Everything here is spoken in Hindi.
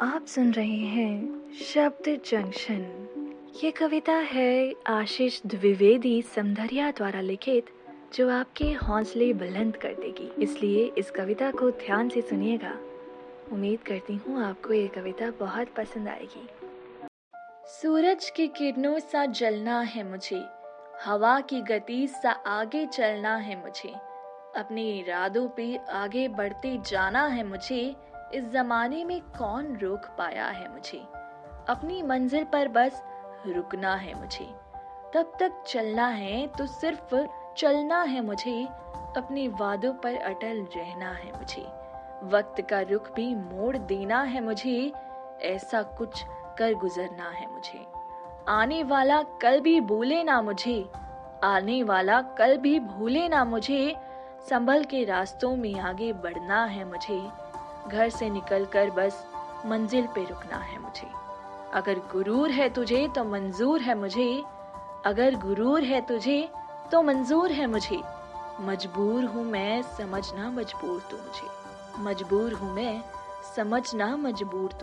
आप सुन रहे हैं शब्द जंक्शन। ये कविता है आशीष द्विवेदी समधरिया द्वारा लिखित, जो आपके हौसले बुलंद कर देगी। इसलिए इस कविता को ध्यान से सुनिएगा। उम्मीद करती हूँ आपको ये कविता बहुत पसंद आएगी। सूरज की किरणों सा जलना है मुझे, हवा की गति सा आगे चलना है मुझे। अपने इरादों पे आगे बढ़ते जाना है मुझे इस जमाने में कौन रोक पाया है मुझे? अपनी मंजिल पर बस रुकना है मुझे। तब तक चलना है तो सिर्फ़ चलना है मुझे। अपने वादों पर अटल रहना है मुझे। वक्त का रुख भी मोड़ देना है मुझे। ऐसा कुछ कर गुजरना है मुझे। आने वाला कल भी भूले ना मुझे। आने वाला कल भी भूले ना मुझे। संभल के रास्तों में आगे बढ़ना है मुझे। घर से निकलकर बस मंजिल पे रुकना है मुझे। अगर गुरूर है तुझे तो मंजूर है मुझे। अगर गुरूर है तुझे तो मंजूर है मुझे। मजबूर हूँ मैं, समझना मजबूर तू मुझे। मजबूर हूँ मैं, समझना मजबूर तो